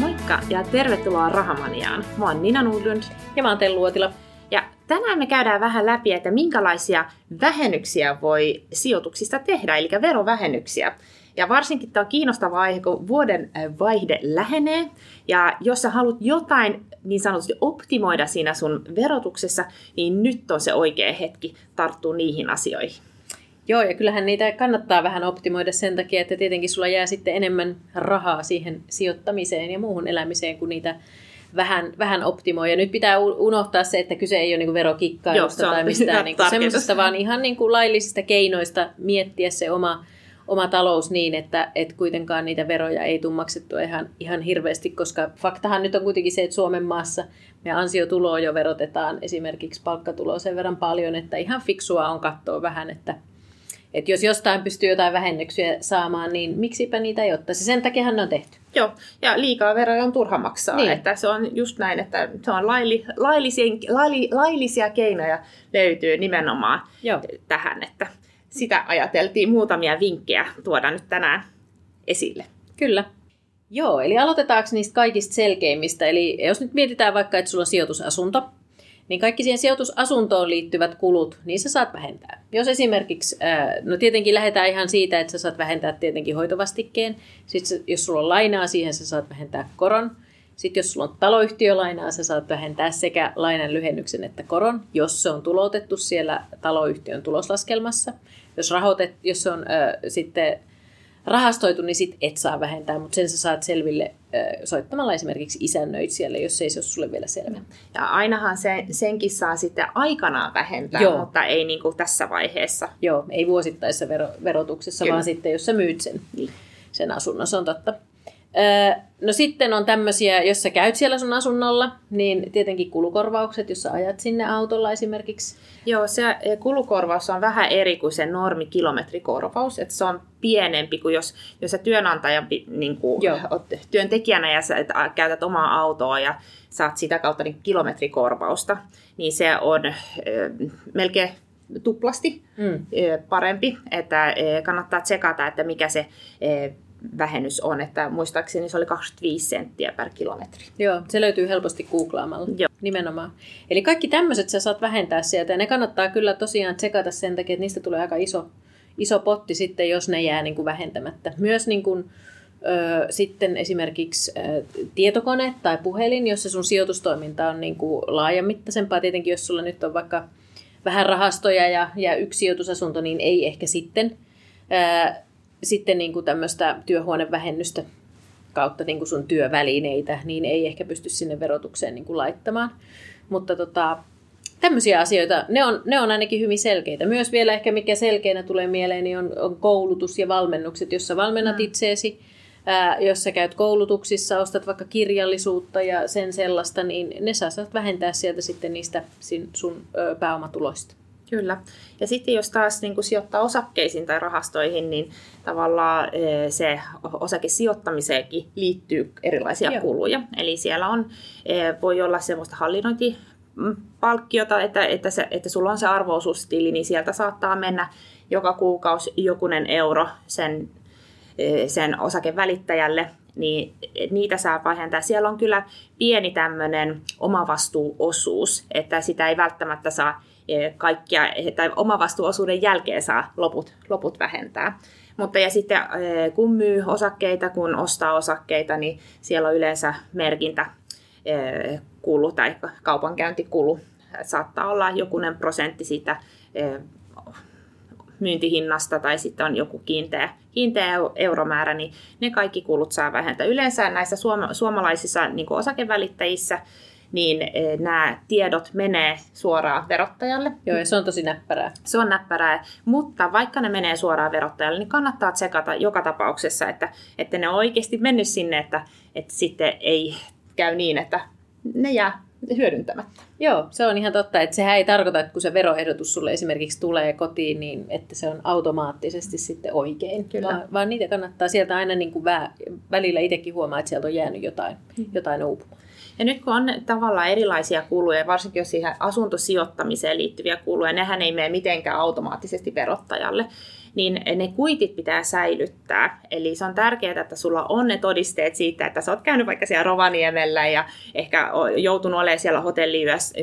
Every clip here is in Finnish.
Moikka ja tervetuloa Rahamaniaan. Mä oon Nina Nudlund. Ja mä oon Tellu Uotila. Ja tänään me käydään vähän läpi, että minkälaisia vähennyksiä voi sijoituksista tehdä, eli verovähennyksiä. Ja varsinkin tämä on kiinnostava aihe, kun vuoden vaihde lähenee. Ja jos sä haluat jotain niin sanotusti optimoida siinä sun verotuksessa, niin nyt on se oikea hetki tarttua niihin asioihin. Joo, ja kyllähän niitä kannattaa vähän optimoida sen takia, että tietenkin sulla jää sitten enemmän rahaa siihen sijoittamiseen ja muuhun elämiseen, kun niitä vähän, vähän optimoi. Ja nyt pitää unohtaa se, että kyse ei ole niin verokikkailusta Joo, tai mistään niin semmoisesta, vaan ihan niin kuin laillisista keinoista miettiä se oma, oma talous niin, että et kuitenkaan niitä veroja ei tule maksettua ihan, ihan hirveästi, koska faktahan nyt on kuitenkin se, että Suomen maassa me ansiotuloa jo verotetaan esimerkiksi palkkatuloa sen verran paljon, että ihan fiksua on katsoa vähän, että että jos jostain pystyy jotain vähennyksiä saamaan, niin miksipä niitä ei ottaisi. Sen takia ne on tehty. Joo, ja liikaa veroja on turha maksaa. Niin. Että se on just näin, että se on laili, laillisia, laili, laillisia keinoja löytyy nimenomaan Joo. tähän, että sitä ajateltiin muutamia vinkkejä tuoda nyt tänään esille. Kyllä. Joo, eli aloitetaanko niistä kaikista selkeimmistä? Eli jos nyt mietitään vaikka, että sulla on sijoitusasunto, niin kaikki siihen sijoitusasuntoon liittyvät kulut, niin sä saat vähentää. Jos esimerkiksi, no tietenkin lähdetään ihan siitä, että sä saat vähentää tietenkin hoitovastikkeen. Sitten jos sulla on lainaa siihen, sä saat vähentää koron. Sitten jos sulla on taloyhtiölainaa, sä saat vähentää sekä lainan lyhennyksen että koron, jos se on tulotettu siellä taloyhtiön tuloslaskelmassa. Jos, rahoitet, jos se on äh, sitten rahastoitu, niin sit et saa vähentää, mutta sen sä saat selville soittamalla esimerkiksi isännöitsijälle, jos ei se ole sulle vielä selvä. Ja ainahan se, senkin saa sitten aikanaan vähentää, Joo. mutta ei niin kuin tässä vaiheessa. Joo, ei vuosittaisessa vero, verotuksessa, Kyllä. vaan sitten jos sä myyt sen, niin. sen asunnon, se on totta. No sitten on tämmöisiä, jos sä käyt siellä sun asunnolla, niin tietenkin kulukorvaukset, jos sä ajat sinne autolla esimerkiksi. Joo, se kulukorvaus on vähän eri kuin se normikilometrikorvaus, että se on pienempi kuin jos, jos sä työnantajan niin kuin, oot työntekijänä ja sä käytät omaa autoa ja saat sitä kautta niin kilometrikorvausta, niin se on äh, melkein tuplasti mm. parempi, että kannattaa tsekata, että mikä se vähennys on, että muistaakseni se oli 25 senttiä per kilometri. Joo, se löytyy helposti googlaamalla. Joo. Nimenomaan. Eli kaikki tämmöiset sä saat vähentää sieltä ja ne kannattaa kyllä tosiaan tsekata sen takia, että niistä tulee aika iso, iso potti sitten, jos ne jää niin kuin vähentämättä. Myös niin kuin, ö, sitten esimerkiksi ö, tietokone tai puhelin, jos se sun sijoitustoiminta on niin kuin laajamittaisempaa. Tietenkin jos sulla nyt on vaikka vähän rahastoja ja, ja yksi sijoitusasunto, niin ei ehkä sitten. Ö, sitten niin kuin tämmöistä työhuonevähennystä kautta niin kuin sun työvälineitä, niin ei ehkä pysty sinne verotukseen niin kuin laittamaan. Mutta tota, tämmöisiä asioita, ne on, ne on ainakin hyvin selkeitä. Myös vielä ehkä mikä selkeänä tulee mieleen, niin on, on koulutus ja valmennukset, jossa valmennat mm. itseesi, ää, jos sä käyt koulutuksissa, ostat vaikka kirjallisuutta ja sen sellaista, niin ne saa vähentää sieltä sitten niistä sun ö, pääomatuloista. Kyllä. Ja sitten jos taas niin kuin sijoittaa osakkeisiin tai rahastoihin, niin tavallaan eh, se osakesijoittamiseenkin liittyy erilaisia Joo. kuluja. Eli siellä on, eh, voi olla semmoista hallinnointipalkkiota, että, että, se, että sulla on se arvoosuustili, niin sieltä saattaa mennä joka kuukausi jokunen euro sen, eh, sen osakevälittäjälle, niin niitä saa vähentää. Siellä on kyllä pieni tämmöinen omavastuuosuus, että sitä ei välttämättä saa kaikkia, tai omavastuuosuuden jälkeen saa loput, loput vähentää. Mutta ja sitten eh, kun myy osakkeita, kun ostaa osakkeita, niin siellä on yleensä merkintä eh, kulu tai kaupankäyntikulu. Saattaa olla jokunen prosentti siitä myyntihinnasta tai sitten on joku kiinteä, kiinteä euromäärä, niin ne kaikki kulut saa vähentää. Yleensä näissä suomalaisissa niin osakevälittäjissä niin eh, nämä tiedot menee suoraan verottajalle. Joo, ja se on tosi näppärää. Se on näppärää, mutta vaikka ne menee suoraan verottajalle, niin kannattaa tsekata joka tapauksessa, että, että ne on oikeasti mennyt sinne, että, että sitten ei käy niin, että ne jää hyödyntämättä. Joo, se on ihan totta, että sehän ei tarkoita, että kun se veroehdotus sulle esimerkiksi tulee kotiin, niin että se on automaattisesti sitten oikein, Kyllä. Vaan, vaan niitä kannattaa sieltä aina niin kuin vä, välillä itsekin huomaa, että sieltä on jäänyt jotain, mm. jotain uupumaan. Ja nyt kun on tavallaan erilaisia kuluja, varsinkin jos siihen asuntosijoittamiseen liittyviä kuluja, nehän ei mene mitenkään automaattisesti verottajalle, niin ne kuitit pitää säilyttää. Eli se on tärkeää, että sulla on ne todisteet siitä, että sä oot käynyt vaikka siellä Rovaniemellä ja ehkä joutunut olemaan siellä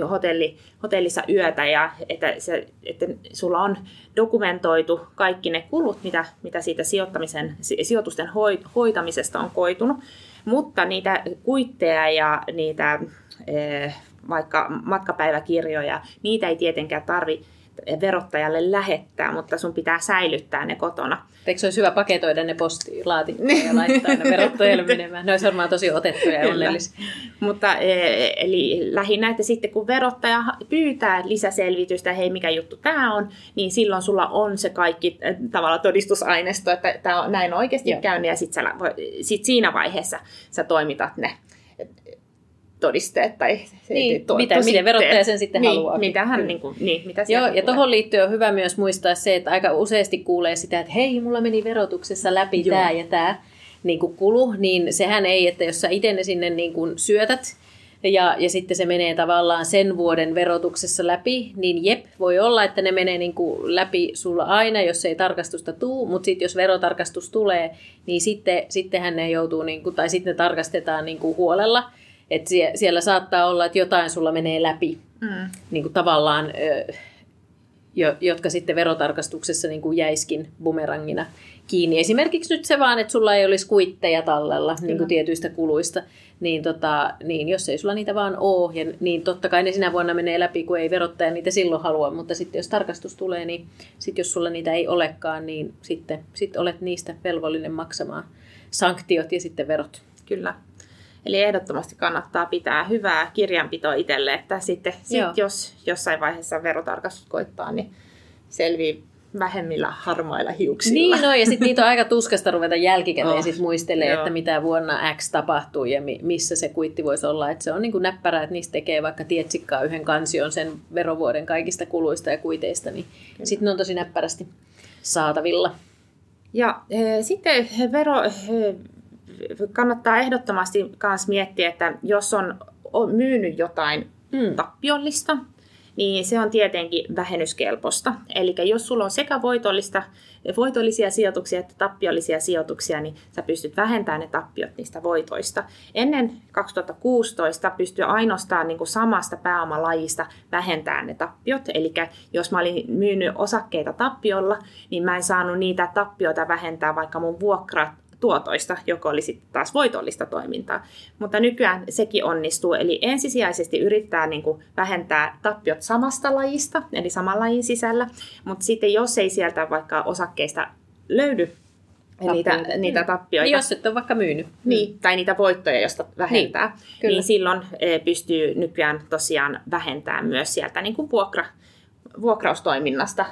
hotelli, hotellissa yötä ja että, se, että sulla on dokumentoitu kaikki ne kulut, mitä, mitä siitä sijoittamisen, sijoitusten hoitamisesta on koitunut. Mutta niitä kuitteja ja niitä eh, vaikka matkapäiväkirjoja, niitä ei tietenkään tarvitse verottajalle lähettää, mutta sun pitää säilyttää ne kotona. Eikö se olisi hyvä paketoida ne postilaatikkoon ja laittaa ne verottajalle menemään? Ne olisi varmaan tosi otettuja ja onnellisia. Mutta e, eli lähinnä, että sitten kun verottaja pyytää lisäselvitystä, hei mikä juttu tämä on, niin silloin sulla on se kaikki e, tavalla todistusaineisto, että tämä on näin oikeasti Joo. käynyt ja sitten sit siinä vaiheessa sä toimitat ne todisteet tai niin, to, mitä, miten verottaja sen sitten niin, haluaa. Mitä hän, niin kuin, niin, mitä Joo, ja tuohon liittyen on hyvä myös muistaa se, että aika useasti kuulee sitä, että hei, mulla meni verotuksessa läpi tämä ja tämä niin kuin kulu, niin sehän ei, että jos sä itse ne sinne niin kuin syötät, ja, ja sitten se menee tavallaan sen vuoden verotuksessa läpi, niin jep, voi olla, että ne menee niin kuin läpi sulla aina, jos ei tarkastusta tuu, mutta sitten jos verotarkastus tulee, niin sitten, sittenhän ne joutuu, niin kuin, tai sitten ne tarkastetaan niin kuin huolella, että sie, siellä saattaa olla, että jotain sulla menee läpi mm. niin kuin tavallaan, ö, jo, jotka sitten verotarkastuksessa niin kuin jäiskin bumerangina kiinni. Esimerkiksi nyt se vaan, että sulla ei olisi kuitteja tallella niin kuin tietyistä kuluista, niin, tota, niin jos ei sulla niitä vaan ole, ja, niin totta kai ne sinä vuonna menee läpi, kun ei verottaja niitä silloin halua, mutta sitten jos tarkastus tulee, niin sitten jos sulla niitä ei olekaan, niin sitten sit olet niistä velvollinen maksamaan sanktiot ja sitten verot. Kyllä. Eli ehdottomasti kannattaa pitää hyvää kirjanpitoa itselle, että sitten sit jos jossain vaiheessa verotarkastus koittaa, niin selvii vähemmillä harmailla hiuksilla. Niin, no, ja sitten niitä on aika tuskasta ruveta jälkikäteen oh, sit muistelee, että mitä vuonna X tapahtui ja mi- missä se kuitti voisi olla. Että se on niin kuin näppärä, että niistä tekee vaikka tietsikkaa yhden kansion sen verovuoden kaikista kuluista ja kuiteista, niin sitten ne on tosi näppärästi saatavilla. Ja e, sitten vero, e, kannattaa ehdottomasti myös miettiä, että jos on myynyt jotain mm. tappiollista, niin se on tietenkin vähennyskelpoista. Eli jos sulla on sekä voitollista, voitollisia sijoituksia että tappiollisia sijoituksia, niin sä pystyt vähentämään ne tappiot niistä voitoista. Ennen 2016 pystyy ainoastaan niin kuin samasta pääomalajista vähentämään ne tappiot. Eli jos mä olin myynyt osakkeita tappiolla, niin mä en saanut niitä tappioita vähentää, vaikka mun vuokra tuotoista, joka oli sitten taas voitollista toimintaa. Mutta nykyään sekin onnistuu, eli ensisijaisesti yrittää niin kuin vähentää tappiot samasta lajista, eli saman lajin sisällä, mutta sitten jos ei sieltä vaikka osakkeista löydy niitä, niitä mm. tappioita. Niin jos et ole vaikka myynyt. Niin, tai niitä voittoja, josta vähentää. Niin, niin silloin e, pystyy nykyään tosiaan vähentämään myös sieltä niin kuin vuokra, vuokraustoiminnasta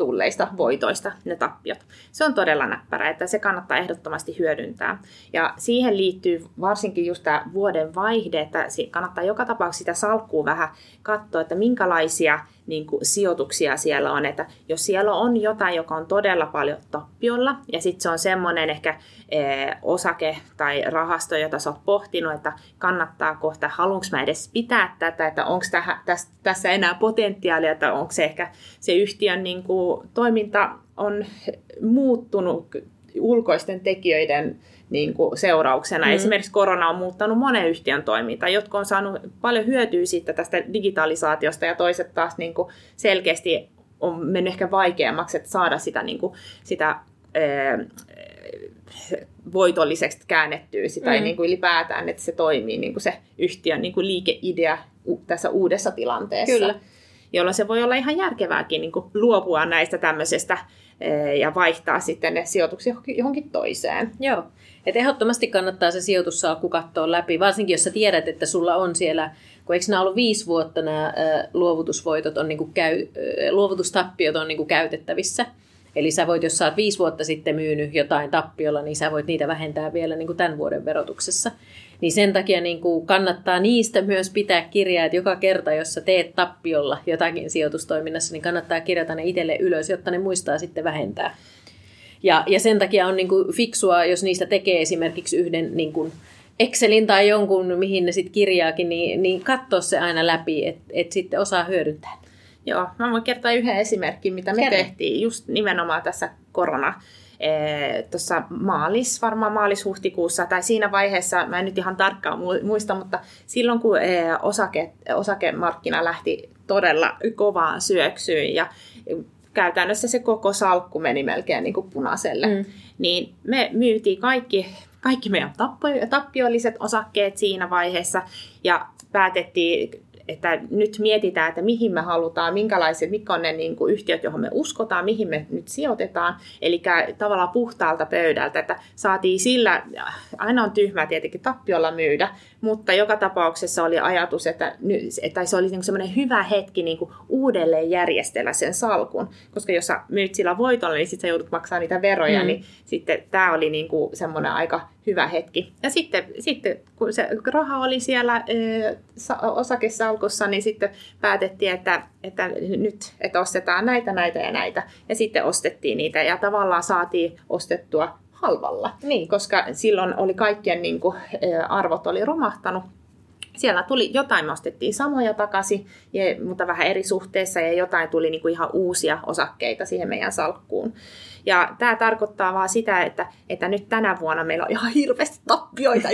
tulleista voitoista ne tappiot. Se on todella näppärä, että se kannattaa ehdottomasti hyödyntää. Ja siihen liittyy varsinkin just tämä vuoden vaihde, että kannattaa joka tapauksessa sitä salkkuu vähän katsoa, että minkälaisia niin kuin, sijoituksia siellä on. Että jos siellä on jotain, joka on todella paljon tappiolla, ja sitten se on semmoinen ehkä e, osake tai rahasto, jota sä oot pohtinut, että kannattaa kohta, haluanko mä edes pitää tätä, että onko tässä enää potentiaalia, että onko se ehkä se yhtiön niin kuin, toiminta on muuttunut ulkoisten tekijöiden niin kuin seurauksena. Mm. Esimerkiksi korona on muuttanut monen yhtiön toimintaa. Jotkut on saanut paljon hyötyä siitä tästä digitalisaatiosta ja toiset taas niin kuin selkeästi on mennyt ehkä vaikeammaksi että saada sitä, niin kuin, sitä ää, voitolliseksi käännettyä sitä mm. niin kuin ylipäätään, että se toimii niin kuin se yhtiön niin kuin liikeidea tässä uudessa tilanteessa. Kyllä. Jolloin se voi olla ihan järkevääkin niin kuin luopua näistä tämmöisestä ja vaihtaa sitten ne sijoitukset johonkin toiseen. Joo. Et ehdottomasti kannattaa se sijoitussalkku katsoa läpi, varsinkin jos sä tiedät, että sulla on siellä, kun eikö nämä ollut viisi vuotta nämä luovutusvoitot, on niinku käy, luovutustappiot on niinku käytettävissä. Eli sä voit, jos sä oot viisi vuotta sitten myynyt jotain tappiolla, niin sä voit niitä vähentää vielä niin kuin tämän vuoden verotuksessa. Niin sen takia niin kuin kannattaa niistä myös pitää kirjaa, että joka kerta, jos sä teet tappiolla jotakin sijoitustoiminnassa, niin kannattaa kirjata ne itselle ylös, jotta ne muistaa sitten vähentää. Ja, ja sen takia on niin kuin fiksua, jos niistä tekee esimerkiksi yhden niin kuin Excelin tai jonkun, mihin ne sitten kirjaakin, niin, niin katsoa se aina läpi, että et sitten osaa hyödyntää. Joo, mä voin kertoa yhden esimerkin, mitä me Kerro. tehtiin just nimenomaan tässä korona tuossa maalis, varmaan maalis-huhtikuussa, tai siinä vaiheessa, mä en nyt ihan tarkkaan muista, mutta silloin kun osake, osakemarkkina lähti todella kovaan syöksyyn ja käytännössä se koko salkku meni melkein niin kuin punaiselle, mm. niin me myytiin kaikki, kaikki meidän tappiolliset osakkeet siinä vaiheessa ja päätettiin että nyt mietitään, että mihin me halutaan, minkälaiset, mitkä on ne niin kuin yhtiöt, johon me uskotaan, mihin me nyt sijoitetaan. Eli tavallaan puhtaalta pöydältä, että saatiin sillä, aina on tyhmää tietenkin tappiolla myydä, mutta joka tapauksessa oli ajatus, että, että se oli niin semmoinen hyvä hetki niin kuin uudelleen järjestellä sen salkun, koska jos sä myyt sillä voitolla, niin sitten sä joudut maksamaan niitä veroja, mm. niin sitten tämä oli niin kuin semmoinen aika hyvä hetki. Ja sitten, sitten kun se raha oli siellä osakesalkussa, niin sitten päätettiin, että, että nyt että ostetaan näitä, näitä ja näitä. Ja sitten ostettiin niitä ja tavallaan saatiin ostettua halvalla, niin. koska silloin oli kaikkien niin kuin, arvot oli romahtanut siellä tuli, jotain me ostettiin samoja takaisin, ja, mutta vähän eri suhteessa, ja jotain tuli niin kuin ihan uusia osakkeita siihen meidän salkkuun. Ja tämä tarkoittaa vaan sitä, että, että nyt tänä vuonna meillä on ihan hirveästi tappioita.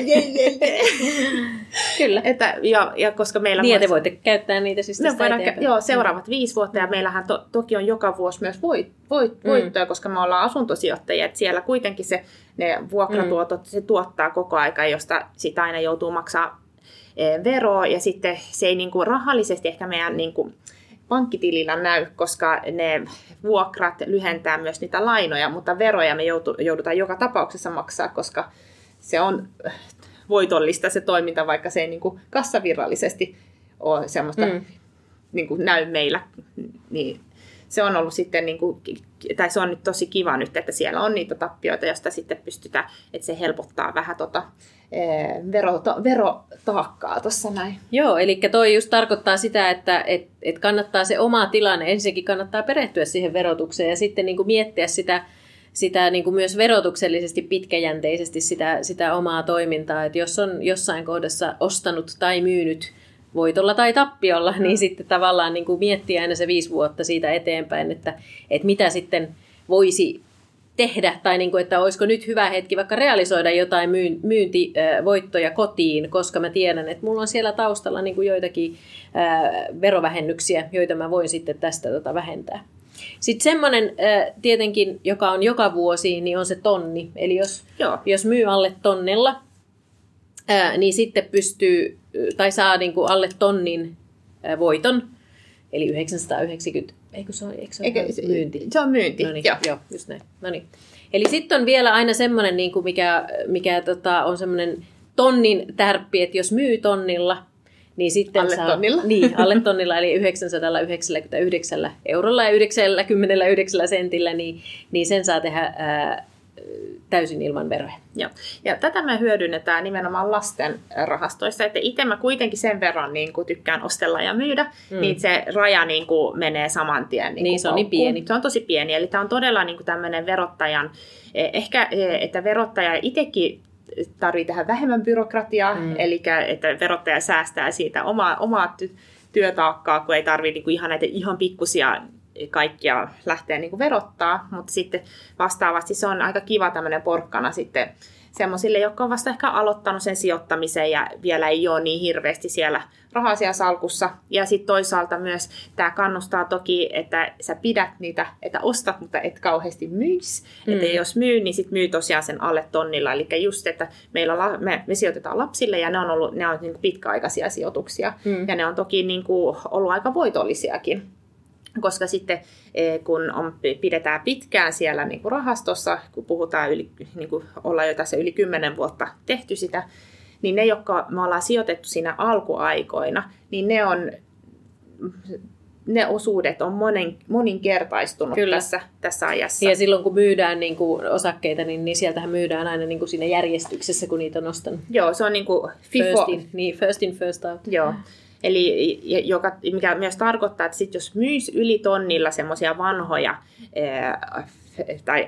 Kyllä. Että, ja, ja koska meillä niin, te voitte käyttää niitä siis tästä voidaan, Joo, seuraavat viisi vuotta, ja meillähän to, toki on joka vuosi myös voit, voit, mm. voittoja, koska me ollaan asuntosijoittajia, että siellä kuitenkin se, ne vuokratuotot, mm. se tuottaa koko aika, josta sitä aina joutuu maksaa e, veroa, ja sitten se ei niin kuin rahallisesti ehkä meidän niin kuin, pankkitilillä näy, koska ne vuokrat lyhentää myös niitä lainoja, mutta veroja me joudutaan joka tapauksessa maksaa, koska se on voitollista se toiminta, vaikka se ei niin kuin kassavirrallisesti ole semmoista mm. niin kuin näy meillä. Niin se on ollut sitten, niin kuin, tai se on nyt tosi kiva nyt, että siellä on niitä tappioita, joista sitten pystytään, että se helpottaa vähän tota, veroto, verotaakkaa tuossa näin. Joo, eli toi just tarkoittaa sitä, että et, et kannattaa se oma tilanne, ensinnäkin kannattaa perehtyä siihen verotukseen ja sitten niin kuin miettiä sitä, sitä niin kuin myös verotuksellisesti pitkäjänteisesti sitä, sitä omaa toimintaa, että jos on jossain kohdassa ostanut tai myynyt voitolla tai tappiolla, mm. niin sitten tavallaan niin kuin miettiä aina se viisi vuotta siitä eteenpäin, että, että mitä sitten voisi tehdä, tai niin kuin, että olisiko nyt hyvä hetki vaikka realisoida jotain myyntivoittoja kotiin, koska mä tiedän, että mulla on siellä taustalla niin kuin joitakin verovähennyksiä, joita mä voin sitten tästä tota vähentää. Sitten semmoinen tietenkin, joka on joka vuosi, niin on se tonni. Eli jos, Joo. jos myy alle tonnella, niin sitten pystyy, tai saa niin kuin alle tonnin voiton, eli 990 Eikö se ole, eikö se ole Eikö, myynti? Se on myynti, no niin, joo. joo. just näin. No niin. Eli sitten on vielä aina semmoinen, niin kuin mikä, mikä tota, on semmoinen tonnin tärppi, että jos myy tonnilla, niin sitten alle saa, tonnilla. Niin, alle tonnilla, eli 999 eurolla ja 99 sentillä, niin, niin sen saa tehdä ää, täysin ilman veroja. Joo. Ja tätä me hyödynnetään nimenomaan lasten rahastoissa, että itse mä kuitenkin sen verran niin kuin tykkään ostella ja myydä, mm. niin se raja niin kuin menee saman tien. Niin, niin se on niin pieni. Se on tosi pieni, eli tämä on todella niin kuin tämmöinen verottajan, e, ehkä e, että verottaja itsekin tarvitsee tehdä vähemmän byrokratiaa, mm. eli että verottaja säästää siitä omaa, omaa työtaakkaa, kun ei tarvitse niin ihan näitä ihan pikkusia kaikkia lähteä niin kuin verottaa, mutta sitten vastaavasti se on aika kiva tämmöinen porkkana sitten semmoisille, jotka on vasta ehkä aloittanut sen sijoittamisen ja vielä ei ole niin hirveästi siellä rahaa siellä salkussa. Ja sitten toisaalta myös tämä kannustaa toki, että sä pidät niitä, että ostat, mutta et kauheasti myis. Mm. Että jos myy, niin sitten myy tosiaan sen alle tonnilla. Eli just, että meillä me, me sijoitetaan lapsille ja ne on ollut ne on niin pitkäaikaisia sijoituksia. Mm. Ja ne on toki niin kuin ollut aika voitollisiakin koska sitten e, kun on, pidetään pitkään siellä niin kuin rahastossa, kun puhutaan yli, niin kuin ollaan jo tässä yli 10 vuotta tehty sitä, niin ne, jotka me ollaan sijoitettu siinä alkuaikoina, niin ne on ne osuudet on monen, moninkertaistunut Kyllä. Tässä, tässä ajassa. Ja silloin kun myydään niin kuin osakkeita, niin, niin sieltähän myydään aina niin kuin siinä järjestyksessä, kun niitä on ostanut. Joo, se on niin kuin FIFO. First in, niin, first in, first out. Joo. Eli joka, mikä myös tarkoittaa, että sit jos myisi yli tonnilla semmoisia vanhoja ää, tai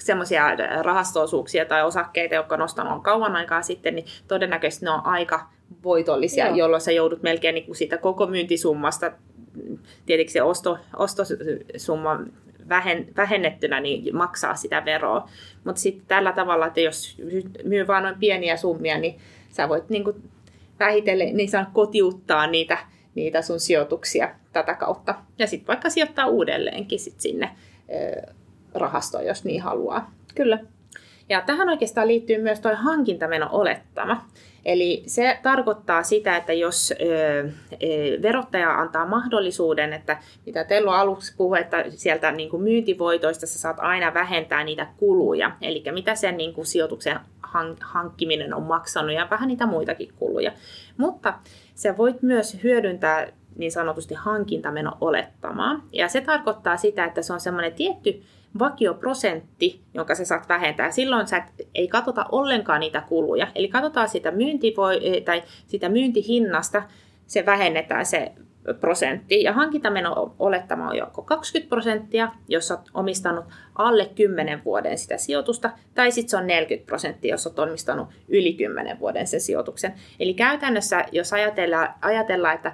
semmoisia rahastoosuuksia tai osakkeita, jotka on nostanut kauan aikaa sitten, niin todennäköisesti ne on aika voitollisia, Joo. jolloin sä joudut melkein niin kuin siitä koko myyntisummasta, tietenkin se osto, ostosumma vähen, vähennettynä, niin maksaa sitä veroa. Mutta sitten tällä tavalla, että jos myy vain noin pieniä summia, niin sä voit niin kuin vähitellen niin saa kotiuttaa niitä, niitä sun sijoituksia tätä kautta. Ja sitten vaikka sijoittaa uudelleenkin sit sinne rahastoon, jos niin haluaa. Kyllä. Ja tähän oikeastaan liittyy myös tuo hankintameno olettama. Eli se tarkoittaa sitä, että jos verottaja antaa mahdollisuuden, että mitä Tello aluksi puhui, että sieltä niin kuin myyntivoitoista sä saat aina vähentää niitä kuluja, eli mitä sen niin kuin sijoituksen hankkiminen on maksanut ja vähän niitä muitakin kuluja. Mutta sä voit myös hyödyntää niin sanotusti hankintameno olettamaa. Ja se tarkoittaa sitä, että se on semmoinen tietty vakioprosentti, jonka sä saat vähentää. Silloin sä et, ei katsota ollenkaan niitä kuluja. Eli katsotaan sitä, myyntivoi, eh, tai sitä myyntihinnasta, se vähennetään se prosentti. Ja hankintameno olettama on joko 20 prosenttia, jos olet omistanut alle 10 vuoden sitä sijoitusta, tai sitten se on 40 prosenttia, jos olet omistanut yli 10 vuoden sen sijoituksen. Eli käytännössä, jos ajatellaan, ajatellaan että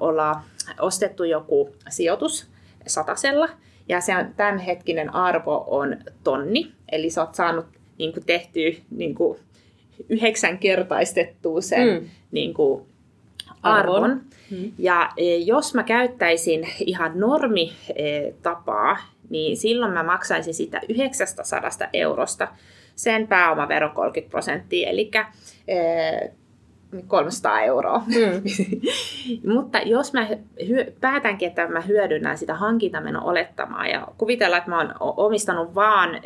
ollaan ostettu joku sijoitus satasella, ja se on, tämänhetkinen arvo on tonni, eli sä oot saanut niin tehtyä niin yhdeksänkertaistettua sen mm. niin kuin, arvon. arvon. Mm. Ja e, jos mä käyttäisin ihan normitapaa, niin silloin mä maksaisin sitä 900 eurosta sen pääomavero 30 prosenttia, eli 300 euroa. Mm. Mutta jos mä hyö, päätänkin, että mä hyödynnän sitä hankintameno olettamaa ja kuvitellaan, että mä oon omistanut vaan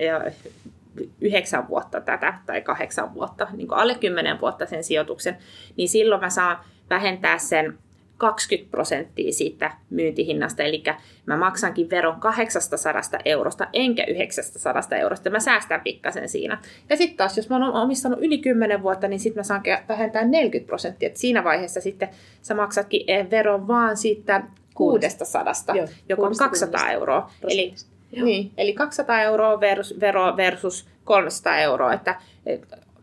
yhdeksän vuotta tätä tai kahdeksan vuotta, niin alle kymmenen vuotta sen sijoituksen, niin silloin mä saan vähentää sen 20 prosenttia siitä myyntihinnasta, eli mä maksankin veron 800 eurosta enkä 900 eurosta, mä säästän pikkasen siinä. Ja sitten taas, jos mä oon omistanut yli 10 vuotta, niin sitten mä saan vähentää 40 prosenttia, siinä vaiheessa sitten sä maksatkin eh, veron vaan siitä 600, Joo, joka on 200 euroa. Eli, niin, eli 200 euroa versus, vero versus 300 euroa, että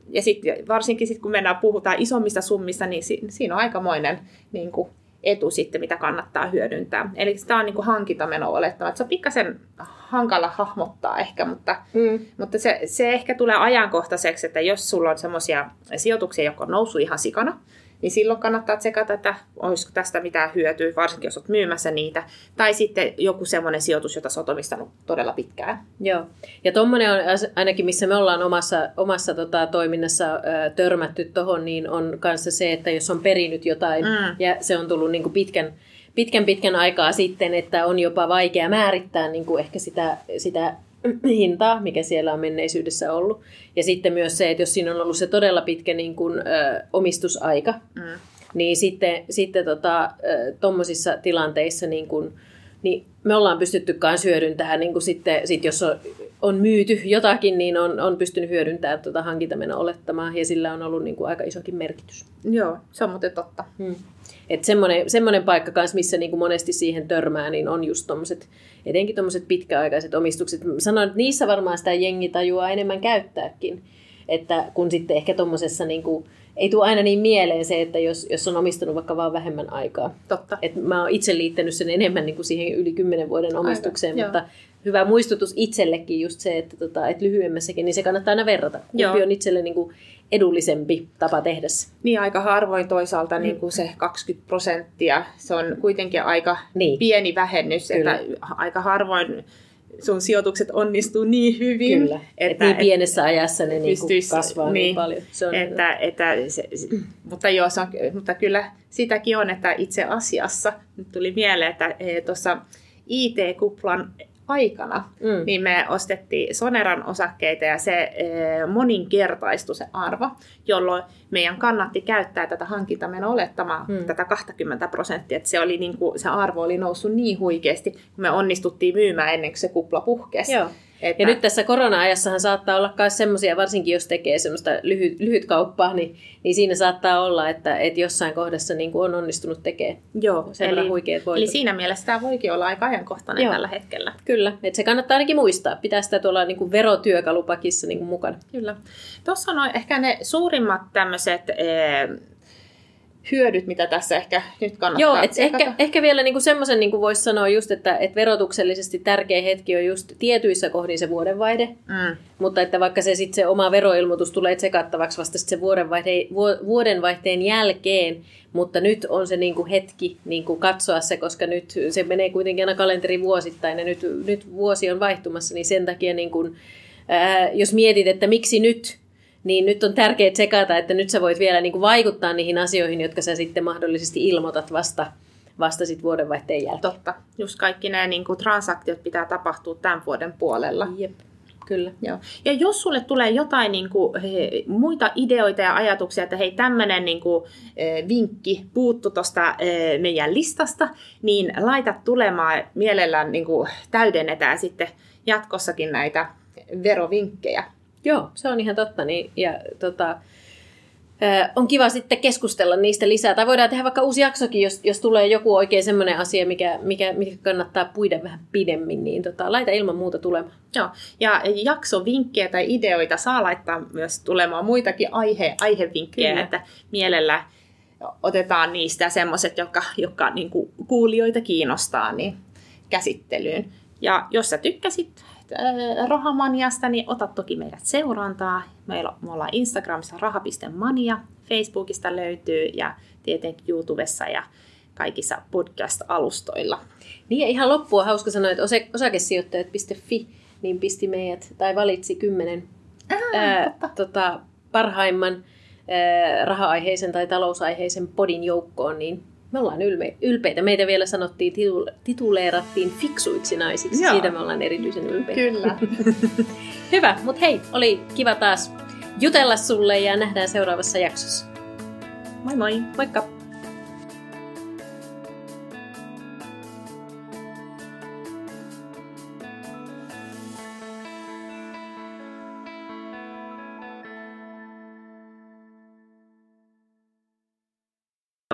ja sitten varsinkin sit, kun mennään puhutaan isommista summista, niin si, siinä on aikamoinen niin kuin, etu sitten, mitä kannattaa hyödyntää. Eli tämä on niin kuin hankintameno olettama. Se on pikkasen hankala hahmottaa ehkä, mutta, mm. mutta se, se ehkä tulee ajankohtaiseksi, että jos sulla on semmoisia sijoituksia, jotka on noussut ihan sikana, niin silloin kannattaa tsekata, että olisiko tästä mitään hyötyä, varsinkin jos olet myymässä niitä. Tai sitten joku semmoinen sijoitus, jota olet omistanut todella pitkään. Joo. Ja tuommoinen on ainakin, missä me ollaan omassa, omassa tota, toiminnassa ö, törmätty tuohon, niin on kanssa se, että jos on perinyt jotain mm. ja se on tullut niin kuin pitkän, pitkän pitkän aikaa sitten, että on jopa vaikea määrittää niin kuin ehkä sitä, sitä hintaa, mikä siellä on menneisyydessä ollut. Ja sitten myös se, että jos siinä on ollut se todella pitkä niin kuin, ö, omistusaika, mm. niin sitten, sitten tota, tilanteissa niin kuin, niin me ollaan pystytty myös hyödyntämään, niin kuin sitten, sit jos on, on myyty jotakin, niin on, on pystynyt hyödyntämään tuota hankintameno olettamaan, ja sillä on ollut niin kuin aika isokin merkitys. Joo, se on muuten totta. Hmm. Että semmoinen, semmoinen paikka kanssa, missä niin kuin monesti siihen törmää, niin on just tommoset, etenkin tuommoiset pitkäaikaiset omistukset. Sanoin, että niissä varmaan sitä jengi tajuaa enemmän käyttääkin. Että kun sitten ehkä tuommoisessa niin kuin, ei tule aina niin mieleen se, että jos, jos on omistanut vaikka vaan vähemmän aikaa. Totta. Et mä oon itse liittänyt sen enemmän niin kuin siihen yli kymmenen vuoden omistukseen, Aivan, mutta joo. hyvä muistutus itsellekin just se, että, tota, että lyhyemmässäkin, niin se kannattaa aina verrata. Kumpi on itselle niin kuin edullisempi tapa tehdä se. Niin, aika harvoin toisaalta mm. niin kuin se 20 prosenttia. Se on kuitenkin aika niin. pieni vähennys, Kyllä. että aika harvoin sun sijoitukset onnistuu niin hyvin. Kyllä, että, niin pienessä et, ajassa ne niinku pystyis, kasvaa niin, niin paljon. Se on että, että se, mutta, joo, se on, mutta kyllä sitäkin on, että itse asiassa nyt tuli mieleen, että e, tuossa IT-kuplan aikana, mm. niin me ostettiin Soneran osakkeita ja se e, moninkertaistui se arvo, jolloin meidän kannatti käyttää tätä hankintameno olettamaa mm. tätä 20 prosenttia, että se, oli niin kuin, se arvo oli noussut niin huikeasti, kun me onnistuttiin myymään ennen kuin se kupla puhkesi. Joo. Että... Ja nyt tässä korona-ajassahan saattaa olla myös semmoisia, varsinkin jos tekee semmoista lyhyt, lyhyt kauppaa, niin, niin siinä saattaa olla, että, että jossain kohdassa niin kuin on onnistunut tekemään Joo, eli, eli siinä mielessä tämä voikin olla aika ajankohtainen Joo. tällä hetkellä. Kyllä, että se kannattaa ainakin muistaa, pitää sitä tuolla niin kuin verotyökalupakissa niin kuin mukana. Kyllä. Tuossa on ehkä ne suurimmat tämmöiset... Eh, hyödyt, mitä tässä ehkä nyt kannattaa Joo, et ehkä, ehkä vielä niinku semmoisen niinku voisi sanoa just, että et verotuksellisesti tärkeä hetki on just tietyissä kohdin se vuodenvaihde, mm. mutta että vaikka se sitten se oma veroilmoitus tulee tsekattavaksi vasta sit se vuodenvaihteen, vuodenvaihteen jälkeen, mutta nyt on se niinku hetki niinku katsoa se, koska nyt se menee kuitenkin aina kalenterivuosittain ja nyt, nyt vuosi on vaihtumassa, niin sen takia niinku, ää, jos mietit, että miksi nyt, niin nyt on tärkeää tsekata, että nyt sä voit vielä niin kuin vaikuttaa niihin asioihin, jotka sä sitten mahdollisesti ilmoitat vasta, vasta sit vuodenvaihteen jälkeen. Totta. Just kaikki nämä niin kuin transaktiot pitää tapahtua tämän vuoden puolella. Jep. Kyllä. Joo. Ja jos sulle tulee jotain niin kuin, he, muita ideoita ja ajatuksia, että hei tämmöinen niin kuin, e, vinkki puuttu tuosta e, meidän listasta, niin laita tulemaan mielellään niin kuin, täydennetään sitten jatkossakin näitä verovinkkejä. Joo, se on ihan totta. Niin, ja tota, on kiva sitten keskustella niistä lisää. Tai voidaan tehdä vaikka uusi jaksokin, jos, jos tulee joku oikein semmoinen asia, mikä, mikä, mikä kannattaa puida vähän pidemmin, niin tota, laita ilman muuta tulemaan. Joo, ja jaksovinkkejä tai ideoita saa laittaa myös tulemaan muitakin aihe, aihevinkkejä, Kyllä. että mielellä otetaan niistä semmoiset, jotka, jotka niin kuulijoita kiinnostaa, niin käsittelyyn. Ja jos sä tykkäsit rahamaniasta, niin ota toki meidät seurantaa. Meillä, me ollaan Instagramissa raha.mania, Facebookista löytyy ja tietenkin YouTubessa ja kaikissa podcast-alustoilla. Niin ja ihan loppua hauska sanoa, että osakesijoittajat.fi niin pisti meidät, tai valitsi kymmenen ää, tota, parhaimman ää, raha-aiheisen tai talousaiheisen podin joukkoon, niin me ollaan ylme, ylpeitä. Meitä vielä sanottiin, titul, tituleerattiin fiksuiksi naisiksi. Joo. Siitä me ollaan erityisen ylpeitä. Kyllä. Hyvä, mutta hei, oli kiva taas jutella sulle ja nähdään seuraavassa jaksossa. Moi moi. Moikka.